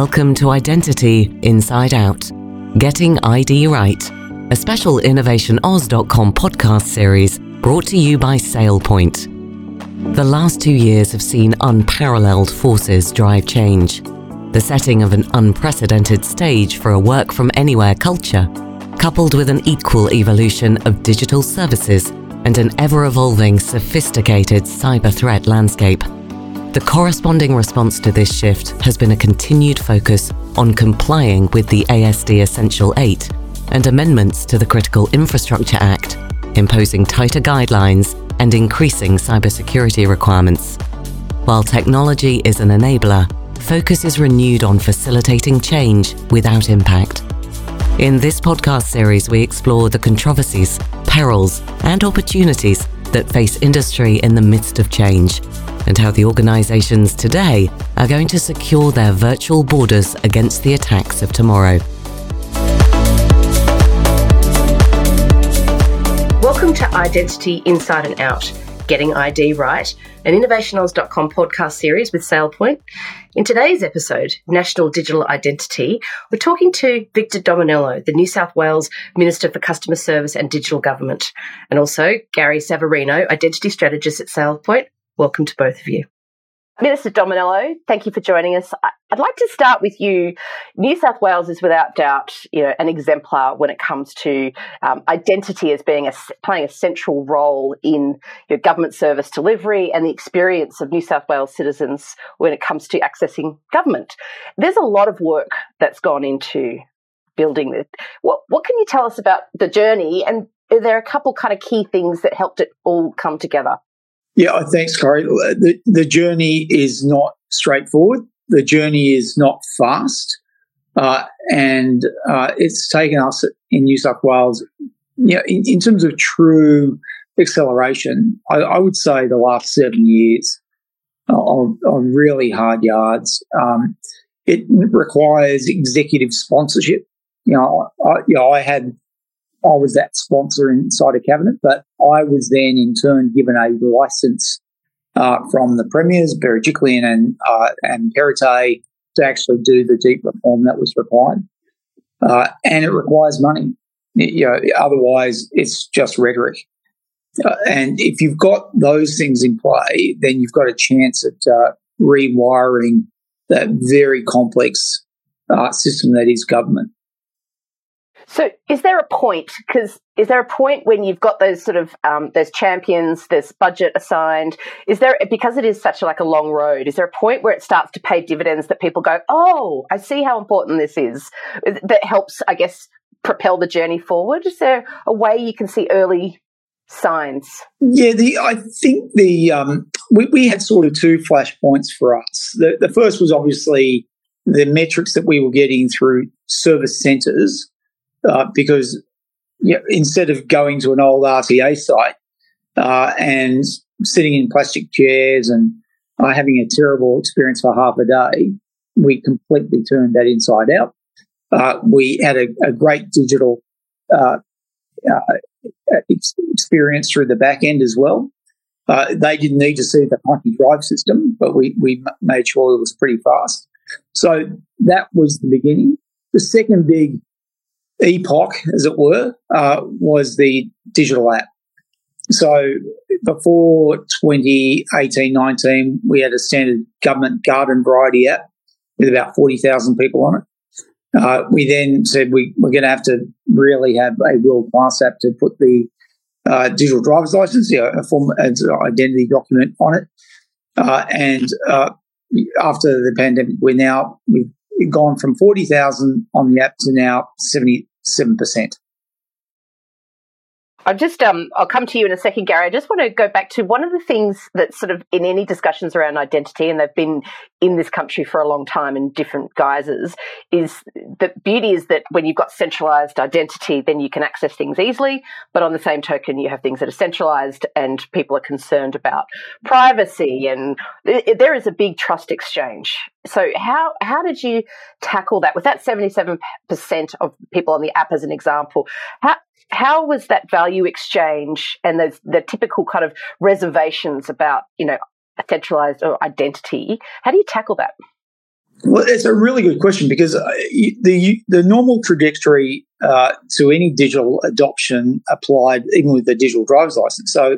Welcome to Identity Inside Out Getting ID Right, a special InnovationAus.com podcast series brought to you by SailPoint. The last two years have seen unparalleled forces drive change. The setting of an unprecedented stage for a work from anywhere culture, coupled with an equal evolution of digital services and an ever evolving, sophisticated cyber threat landscape. The corresponding response to this shift has been a continued focus on complying with the ASD Essential 8 and amendments to the Critical Infrastructure Act, imposing tighter guidelines and increasing cybersecurity requirements. While technology is an enabler, focus is renewed on facilitating change without impact. In this podcast series, we explore the controversies, perils, and opportunities that face industry in the midst of change and how the organizations today are going to secure their virtual borders against the attacks of tomorrow. Welcome to Identity Inside and Out Getting ID Right, an InnovationAus.com podcast series with SailPoint. In today's episode, National Digital Identity, we're talking to Victor Dominello, the New South Wales Minister for Customer Service and Digital Government, and also Gary Savarino, Identity Strategist at SailPoint. Welcome to both of you. Minister Dominello, thank you for joining us. I'd like to start with you. New South Wales is without doubt, you know, an exemplar when it comes to um, identity as being a, playing a central role in your government service delivery and the experience of New South Wales citizens when it comes to accessing government. There's a lot of work that's gone into building this. What, what can you tell us about the journey? And are there a couple kind of key things that helped it all come together? Yeah, thanks, Corrie. The, the journey is not straightforward. The journey is not fast. Uh, and uh, it's taken us in New South Wales, you know, in, in terms of true acceleration, I, I, would say the last seven years on, on really hard yards. Um, it requires executive sponsorship. You know, I, you know, I had I was that sponsor inside a cabinet, but I was then in turn given a license uh, from the premiers, Berejiklian and uh, and Perrottet, to actually do the deep reform that was required, uh, and it requires money. You know, otherwise, it's just rhetoric. Uh, and if you've got those things in play, then you've got a chance at uh, rewiring that very complex uh, system that is government. So, is there a point? Because is there a point when you've got those sort of um, those champions, there's budget assigned? Is there because it is such like a long road? Is there a point where it starts to pay dividends that people go, "Oh, I see how important this is." That helps, I guess, propel the journey forward. Is there a way you can see early signs? Yeah, the I think the um, we, we had sort of two flashpoints for us. The, the first was obviously the metrics that we were getting through service centres uh, because you know, instead of going to an old RTA site uh, and sitting in plastic chairs and uh, having a terrible experience for half a day, we completely turned that inside out. Uh, we had a, a great digital uh, experience through the back end as well. Uh, they didn't need to see the clunky drive system, but we, we made sure it was pretty fast. So that was the beginning. The second big epoch, as it were, uh, was the digital app. So before 2018 19, we had a standard government garden variety app with about 40,000 people on it. Uh, we then said we, we're going to have to really have a world class app to put the uh, digital driver's license, a form an identity document on it. Uh, and uh, after the pandemic, we're now we've gone from 40,000 on the app to now 77%. I'll just um, I'll come to you in a second, Gary. I just want to go back to one of the things that sort of in any discussions around identity, and they've been in this country for a long time in different guises, is the beauty is that when you've got centralized identity, then you can access things easily. But on the same token, you have things that are centralized, and people are concerned about privacy, and there is a big trust exchange. So how how did you tackle that with that seventy seven percent of people on the app as an example? How how was that value exchange and the, the typical kind of reservations about, you know, centralized identity? How do you tackle that? Well, it's a really good question because uh, the the normal trajectory uh, to any digital adoption applied even with the digital driver's license. So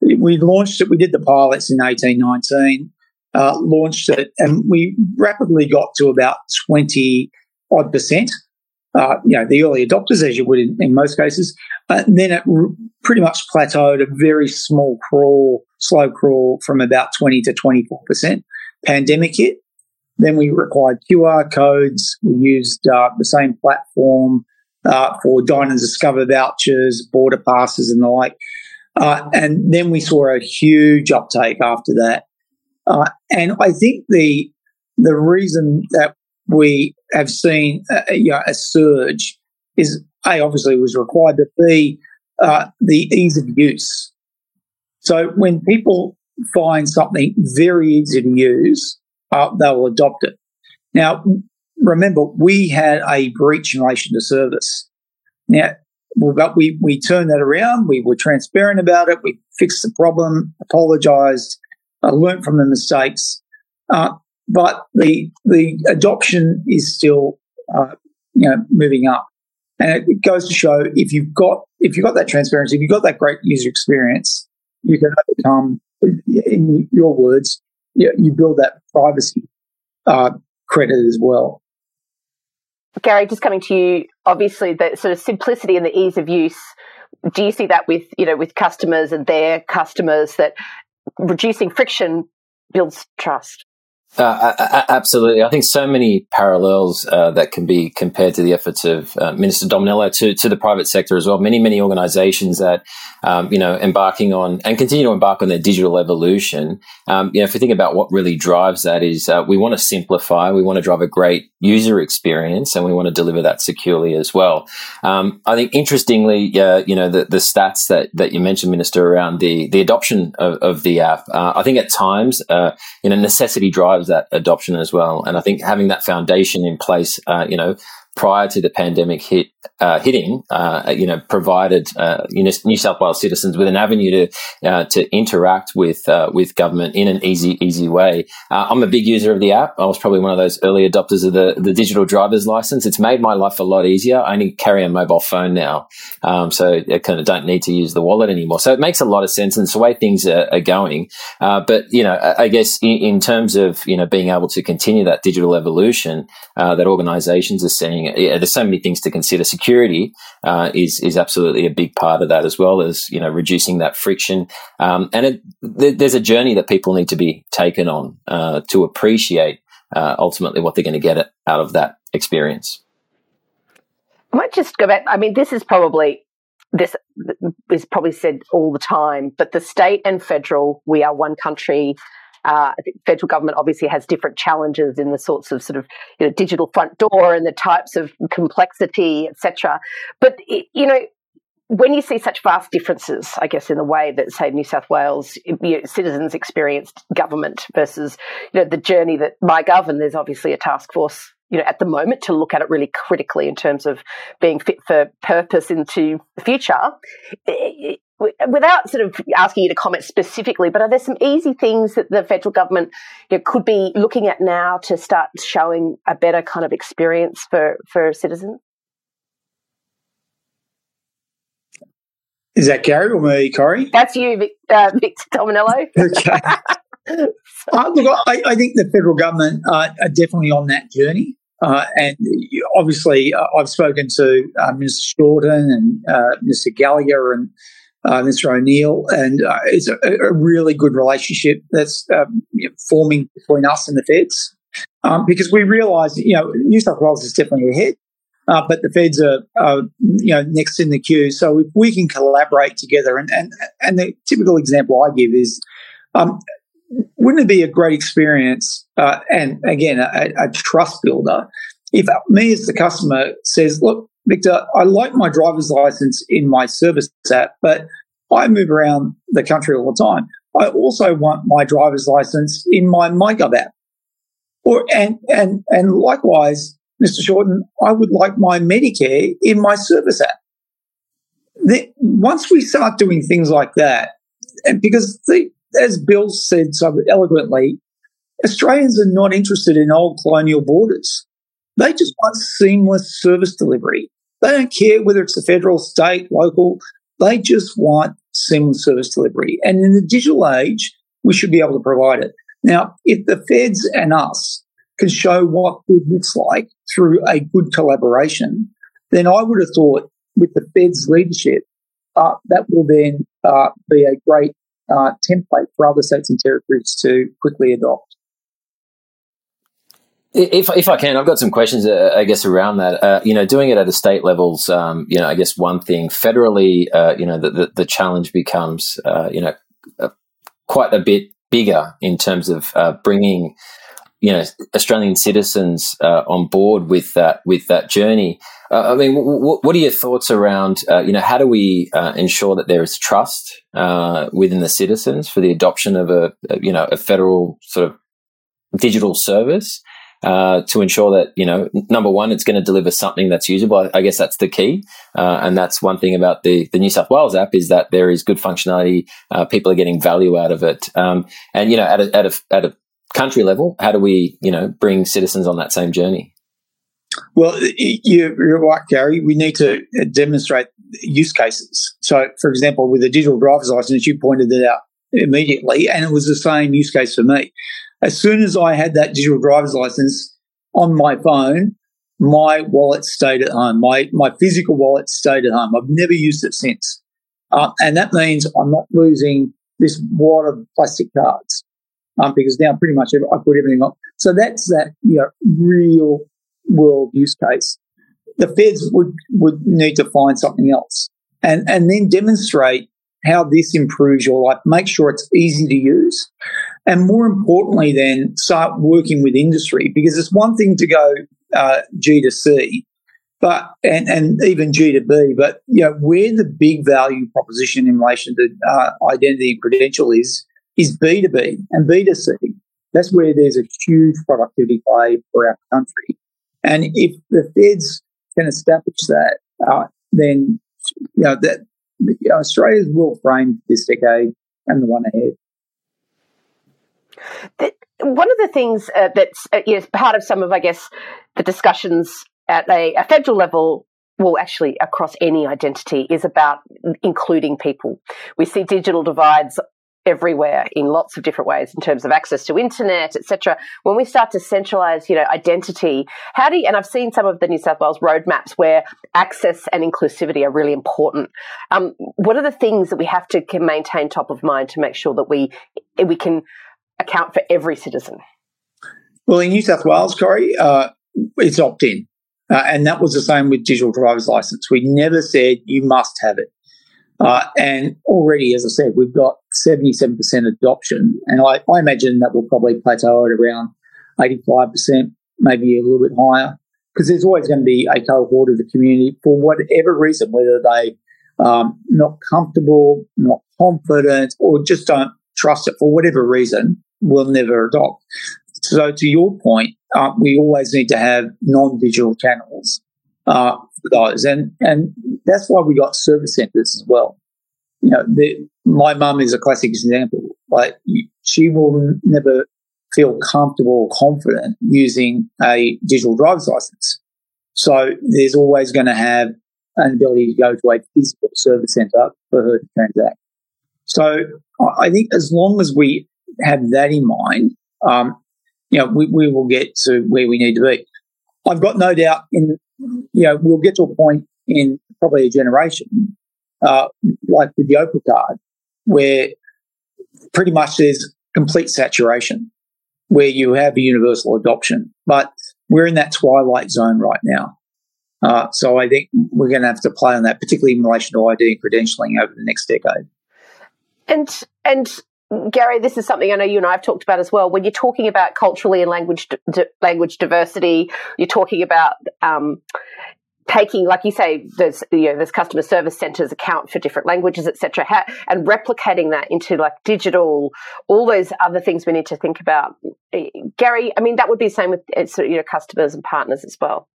we launched it. We did the pilots in eighteen nineteen, uh, launched it, and we rapidly got to about twenty odd percent. Uh, you know, the early adopters, as you would in, in most cases. Uh, then it r- pretty much plateaued a very small crawl, slow crawl from about 20 to 24%. Pandemic hit. Then we required QR codes. We used uh, the same platform uh, for Dine and Discover vouchers, border passes, and the like. Uh, and then we saw a huge uptake after that. And I think the the reason that we have seen a, you know, a surge is a obviously was required, but b uh, the ease of use. So when people find something very easy to use, uh, they will adopt it. Now, remember, we had a breach in relation to service. Now, we, we turned that around. We were transparent about it. We fixed the problem, apologized, uh, learned from the mistakes. Uh, but the, the adoption is still, uh, you know, moving up. And it goes to show if you've got, if you've got that transparency, if you've got that great user experience, you can overcome, in your words, you, you build that privacy uh, credit as well. Gary, just coming to you, obviously the sort of simplicity and the ease of use. Do you see that with you know with customers and their customers that reducing friction builds trust? Uh, absolutely. I think so many parallels uh, that can be compared to the efforts of uh, Minister Dominello to, to the private sector as well. Many, many organizations that, um, you know, embarking on and continue to embark on their digital evolution. Um, you know, if we think about what really drives that is uh, we want to simplify, we want to drive a great user experience, and we want to deliver that securely as well. Um, I think interestingly, you know, the, the stats that, that you mentioned, Minister, around the, the adoption of, of the app, uh, I think at times, uh, you know, necessity drives that adoption as well. And I think having that foundation in place, uh, you know, prior to the pandemic hit uh, hitting, uh, you know, provided uh, New South Wales citizens with an avenue to uh, to interact with uh, with government in an easy easy way. Uh, I'm a big user of the app. I was probably one of those early adopters of the the digital driver's license. It's made my life a lot easier. I only carry a mobile phone now, um, so I kind of don't need to use the wallet anymore. So it makes a lot of sense, and it's the way things are, are going. but you know, I guess in, in, terms of you know being able to continue that digital evolution that organisations are seeing yeah, there's so many things to consider. Security uh, is is absolutely a big part of that, as well as you know reducing that friction. Um, and it, th- there's a journey that people need to be taken on uh, to appreciate uh, ultimately what they're going to get out of that experience. I might just go back. I mean, this is probably this is probably said all the time, but the state and federal, we are one country. Uh, I think federal government obviously has different challenges in the sorts of sort of you know, digital front door and the types of complexity, etc. But you know, when you see such vast differences, I guess, in the way that, say, New South Wales you know, citizens experienced government versus, you know, the journey that my and there's obviously a task force, you know, at the moment to look at it really critically in terms of being fit for purpose into the future without sort of asking you to comment specifically, but are there some easy things that the federal government you know, could be looking at now to start showing a better kind of experience for, for citizens? Is that Gary or me, Corrie? That's you, uh, Victor Dominello. okay. uh, look, I, I, think the federal government uh, are definitely on that journey. Uh, and obviously, uh, I've spoken to uh, Minister Shorten and uh, Mr. Gallagher and uh, Mr. O'Neil, and uh, it's a, a, really good relationship that's um, forming between us and the feds. Um, because we realise, you know, New South Wales is definitely ahead, uh, but the feds are, are, you know, next in the queue. So if we can collaborate together, and and, and the typical example I give is, um, wouldn't it be a great experience, uh, and again, a, a trust builder, if me as the customer says, look, Victor, I like my driver's license in my service app, but I move around the country all the time. I also want my driver's license in my MyGov app. Or, and, and, and likewise, Mr. Shorten, I would like my Medicare in my service app. The, once we start doing things like that, and because the, as Bill said so eloquently, Australians are not interested in old colonial borders. They just want seamless service delivery. They don't care whether it's the federal, state, local. They just want seamless service delivery. And in the digital age, we should be able to provide it. Now, if the feds and us can show what good looks like through a good collaboration, then I would have thought with the Fed's leadership, uh, that will then uh, be a great uh, template for other states and territories to quickly adopt. If, if I can, I've got some questions, uh, I guess, around that. Uh, you know, doing it at the state levels, um, you know, I guess one thing federally, uh, you know, the, the, the challenge becomes, you know, quite a bit bigger in terms of bringing you know Australian citizens uh, on board with that with that journey. Uh, I mean, w- w- what are your thoughts around uh, you know how do we uh, ensure that there is trust uh, within the citizens for the adoption of a, a, you know a federal sort of digital service? Uh, to ensure that you know, number one, it's going to deliver something that's usable. I, guess that's the key, and that's one thing about the the New South Wales app is that there is good functionality. people are getting value out of it, um, and you know, at a, at a, at a country level, how do we, you know, bring citizens on that same journey? Well, you're right, Gary. We need to demonstrate use cases. So, for example, with a digital driver's license, you pointed it out immediately, and it was the same use case for me. As soon as I had that digital driver's license on my phone, my wallet stayed at home. My my physical wallet stayed at home. I've never used it since, uh, and that means I'm not losing this wad of plastic cards um, because now pretty much I put everything on. So that's that you know real world use case. The feds would would need to find something else and and then demonstrate how this improves your life. Make sure it's easy to use, and more importantly, then start working with industry because it's one thing to go uh, G to C. But and, and even G to B, but you know where the big value proposition in relation to uh, identity and credential is is B2B and B2C. That's where there's a huge productivity play for our country. And if the feds can establish that, uh, then you know that Australia's will frame this decade and the one ahead. The, one of the things uh, that's uh, is part of some of, I guess, the discussions at a, a federal level well, actually, across any identity is about including people. We see digital divides everywhere in lots of different ways in terms of access to internet, etc. When we start to centralize, you know, identity, how do you, and I've seen some of the New South Wales roadmaps where access and inclusivity are really important. Um, what are the things that we have to maintain top of mind to make sure that we we can account for every citizen? Well, in New South Wales, Corrie, uh, it's opt in. Uh, and that was the same with digital driver's license. We never said you must have it. Uh, and already, as I said, we've got 77% adoption. And I, I, imagine that will probably plateau at around 85%, maybe a little bit higher, because there's always going to be a cohort of the community for whatever reason, whether they um, not comfortable, not confident, or just don't trust it for whatever reason, will never adopt. So, to your point, uh, we always need to have non-digital channels uh, those. And, and that's why we got service centres as well. You know, the, my mum is a classic example. Like she will never feel comfortable or confident using a digital driver's license. So there's always going to have an ability to go to a physical service centre for her to transact. So I think as long as we have that in mind, um, you know, we, we will get to where we need to be. I've got no doubt in you know, we'll get to a point in probably a generation, uh, like with the Opal card, where pretty much there's complete saturation, where you have a universal adoption. But we're in that twilight zone right now. Uh, so I think we're going to have to play on that, particularly in relation to ID and credentialing over the next decade. And and Gary, this is something I know you and I have talked about as well. When you're talking about culturally and language di- language diversity, you're talking about um, taking, like you say, there's you know there's customer service centres account for different languages, etc., and replicating that into like digital, all those other things we need to think about. Eh, Gary, I mean that would be the same with eh, you know customers and partners as well.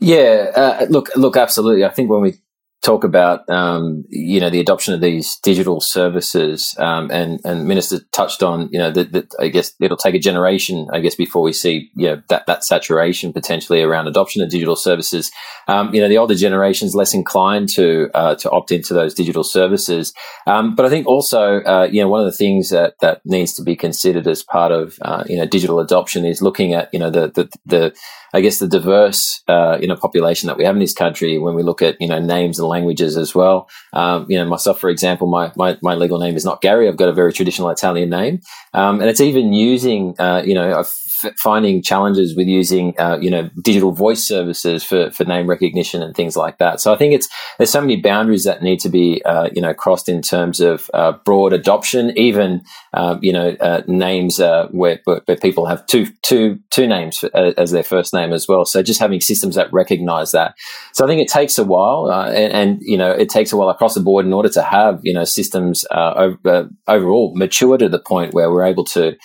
Yeah, uh, look, look, absolutely. I think when we talk about um, you know the adoption of these digital services, um, and and Minister touched on you know that I guess it'll take a generation, I guess, before we see you know that that saturation potentially around adoption of digital services. Um, you know, the older generation's less inclined to uh, to opt into those digital services, um, but I think also uh, you know one of the things that that needs to be considered as part of uh, you know digital adoption is looking at you know the the, the I guess the diverse uh, you know population that we have in this country when we look at you know names and languages as well. Um, you know myself, for example, my, my, my legal name is not Gary. I've got a very traditional Italian name, um, and it's even using uh, you know finding challenges with using uh, you know digital voice services for, for name recognition and things like that. So I think it's there's so many boundaries that need to be uh, you know crossed in terms of uh, broad adoption, even um, you know uh, names uh, where, where people have two two two names for, uh, as their first name as well. So just having systems that recognize that. So I think it takes a while, and, and, you know it takes a while across the board in order to have you know systems over, overall mature to the point where we're able to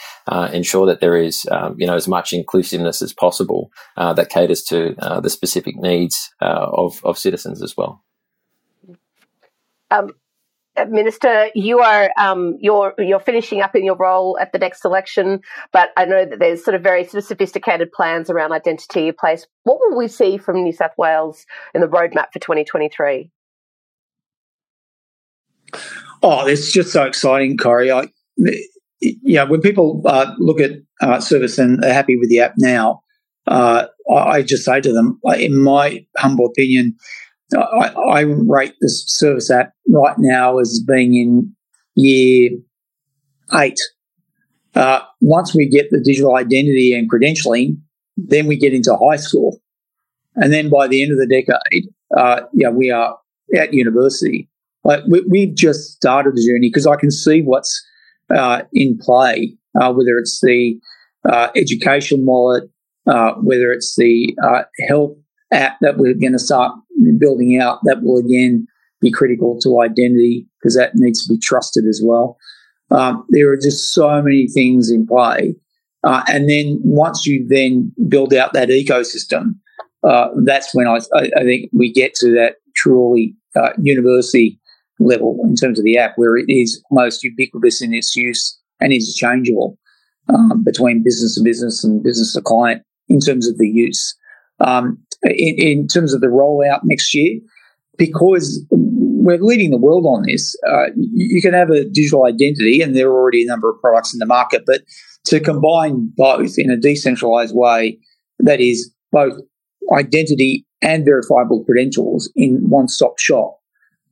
ensure that there is um, you as much inclusiveness as possible uh, that caters to uh, the specific needs uh, of of citizens as well. Um, Minister, you are um, you're you're finishing up in your role at the next election, but I know that there's sort of very sort of sophisticated plans around identity in place. What will we see from New South Wales in the roadmap for 2023? Oh, it's just so exciting, Corrie. I, yeah, when people uh, look at uh, service and are happy with the app now, uh, I just say to them, in my humble opinion, I, I, rate this service app right now as being in year eight. Uh, once we get the digital identity and credentialing, then we get into high school. And then by the end of the decade, uh, yeah, we are at university. Like we, have just started the journey because I can see what's uh, in play, uh, whether it's the uh, education wallet, uh, whether it's the uh, health app that we're going to start building out, that will again be critical to identity because that needs to be trusted as well. Um, there are just so many things in play. And then once you then build out that ecosystem, that's when I, I, think we get to that truly university level in terms of the app, where it is most ubiquitous in its use and interchangeable um, between business to business and business to client in terms of the use. Um, in, in, terms of the rollout next year, because we're leading the world on this, uh, you can have a digital identity, and there are already a number of products in the market, but to combine both in a decentralized way, that is both identity and verifiable credentials in one stop shop,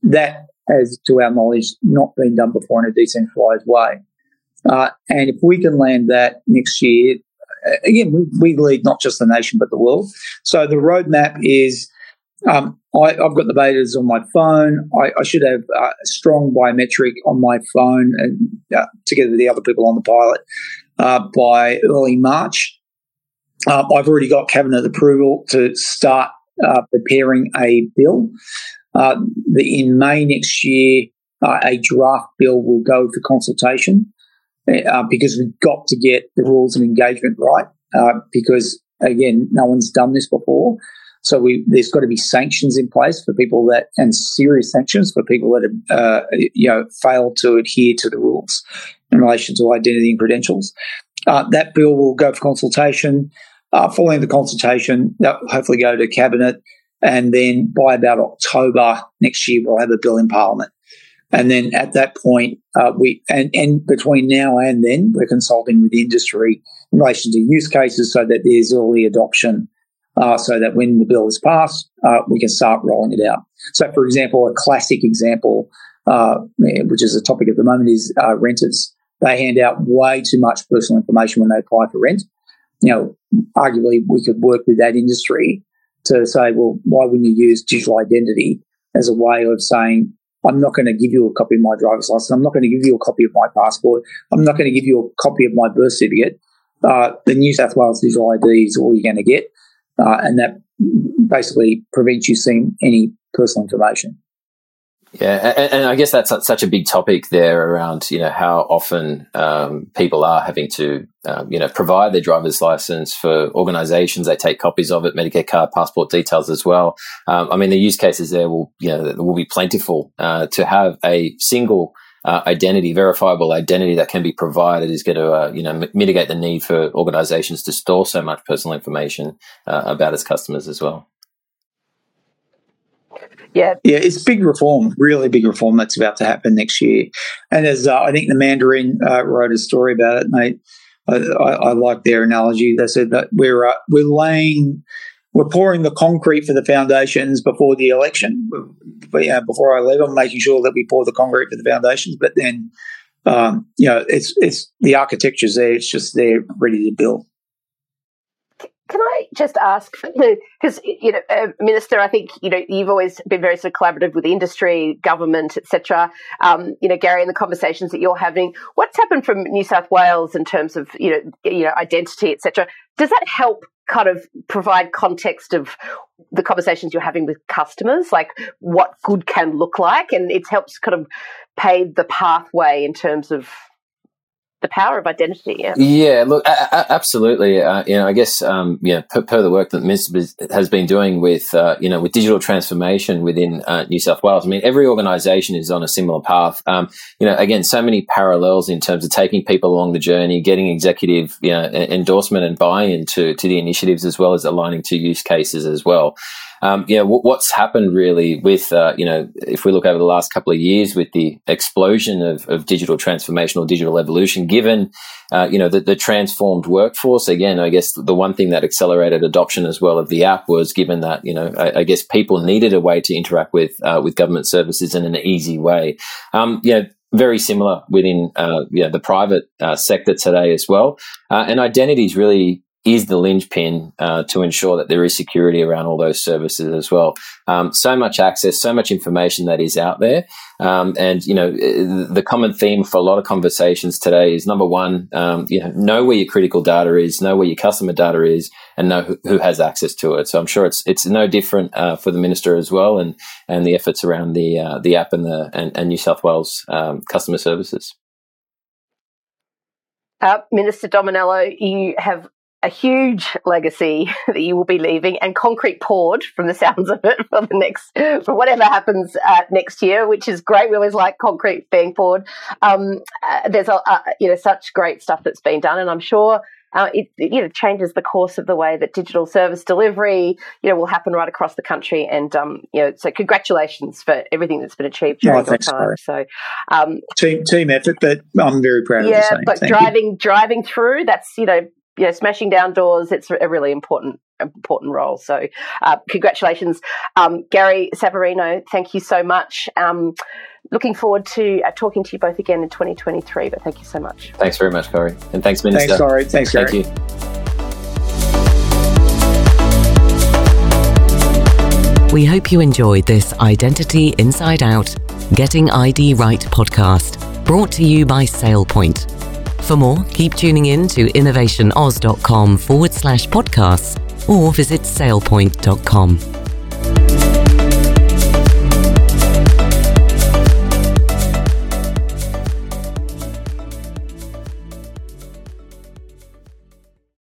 that has, to our knowledge, not been done before in a decentralized way. Uh, and if we can land that next year, uh, again, we, we, lead not just the nation but the world. So the roadmap is um, I, have got the betas on my phone. I, I should have uh, strong biometric on my phone and uh, together with the other people on the pilot uh, by early March. Uh, I've already got cabinet approval to start preparing a bill uh, in May next year, uh, a draft bill will go for consultation uh, because we've got to get the rules of engagement right. Uh, because again, no one's done this before, so we, there's got to be sanctions in place for people that, and serious sanctions for people that have, uh, you know, failed to adhere to the rules in relation to identity and credentials. Uh, that bill will go for consultation. following the consultation, that will hopefully go to cabinet and then by about October next year, we'll have a bill in Parliament. And then at that point, uh, we and, and between now and then, we're consulting with industry in relation to use cases so that there's early adoption, uh, so that when the bill is passed, uh, we can start rolling it out. So, for example, a classic example, uh, which is a topic at the moment, is uh, renters. They hand out way too much personal information when they apply for rent. You know, arguably, we could work with that industry to say, well, why wouldn't you use digital identity as a way of saying, I'm not going to give you a copy of my driver's license. I'm not going to give you a copy of my passport. I'm not going to give you a copy of my birth certificate. Uh, the New South Wales digital ID is all you're going to get. Uh, and that basically prevents you seeing any personal information. Yeah, and, and, I guess that's such a big topic there around you know how often um, people are having to um, you know provide their driver's license for organisations. They take copies of it, Medicare card, passport details as well. Um, I mean, the use cases there will you know will be plentiful uh, to have a single. Uh, identity, verifiable identity that can be provided is going to, uh, you know, m- mitigate the need for organizations to store so much personal information uh, about its customers as well. Yeah, yeah, it's big reform, really big reform that's about to happen next year. And as uh, I think the Mandarin uh, wrote a story about it, mate. I, I, I, like their analogy. They said that we're uh, we're laying, we're pouring the concrete for the foundations before the election. But, before I leave, I'm making sure that we pour the concrete for the foundations. But then, um, you know, it's it's the architecture's there. It's just there, ready to build. Can I just ask, because you know, uh, Minister, I think you know you've always been very sort of collaborative with industry, government, etc. Um, you know, Gary, in the conversations that you're having, what's happened from New South Wales in terms of you know, you know, identity, etc. Does that help kind of provide context of the conversations you're having with customers, like what good can look like, and it helps kind of pave the pathway in terms of the power of identity. Yeah, yeah look, a- a- absolutely. Uh, you know, I guess um, you know, per, per, the work that Minister has been doing with uh, you know with digital transformation within uh, New South Wales. I mean, every organisation is on a similar path. Um, you know, again, so many parallels in terms of taking people along the journey, getting executive you know endorsement and buy-in to to the initiatives, as well as aligning to use cases as well um, you know, w- what's happened really with, uh, you know, if we look over the last couple of years with the explosion of, of digital transformation or digital evolution, given, uh, you know, the, the, transformed workforce, again, I guess the one thing that accelerated adoption as well of the app was given that, you know, I, I guess people needed a way to interact with, uh, with government services in an easy way. Um, you know, very similar within uh, yeah, the private uh, sector today as well. Uh, and identity is really is the linchpin uh, to ensure that there is security around all those services as well. Um, so much access, so much information that is out there, um, and you know the common theme for a lot of conversations today is number one, um, you know, know where your critical data is, know where your customer data is, and know who, who has access to it. So I'm sure it's it's no different uh, for the minister as well, and and the efforts around the uh, the app and the and, and New South Wales um, customer services. Uh, Minister Dominello, you have a huge legacy that you will be leaving and concrete poured from the sounds of it for the next for whatever happens uh, next year which is great. We always like concrete being poured. Um, uh, there's a uh, you know such great stuff that's been done and i'm sure uh, it, it, you know changes the course of the way that digital service delivery you know will happen right across the country. And um, you know so congratulations for everything that's been achieved during oh, your time. So um, team team effort but i'm very proud yeah, of the but driving you. driving through that's you know you know, smashing down doors, it's a really important important role. So, uh, congratulations, um, Gary Savarino. Thank you so much. Um, looking forward to uh, talking to you both again in 2023. But thank you so much. Thanks very much, Corrie, and thanks, Minister. Thanks, Corrie. Thanks, Gary. Thank you. We hope you enjoyed this Identity Inside Out Getting ID Right podcast, brought to you by SailPoint. For more, keep tuning in to innovationaus.com forward slash podcasts or visit sailpoint.com.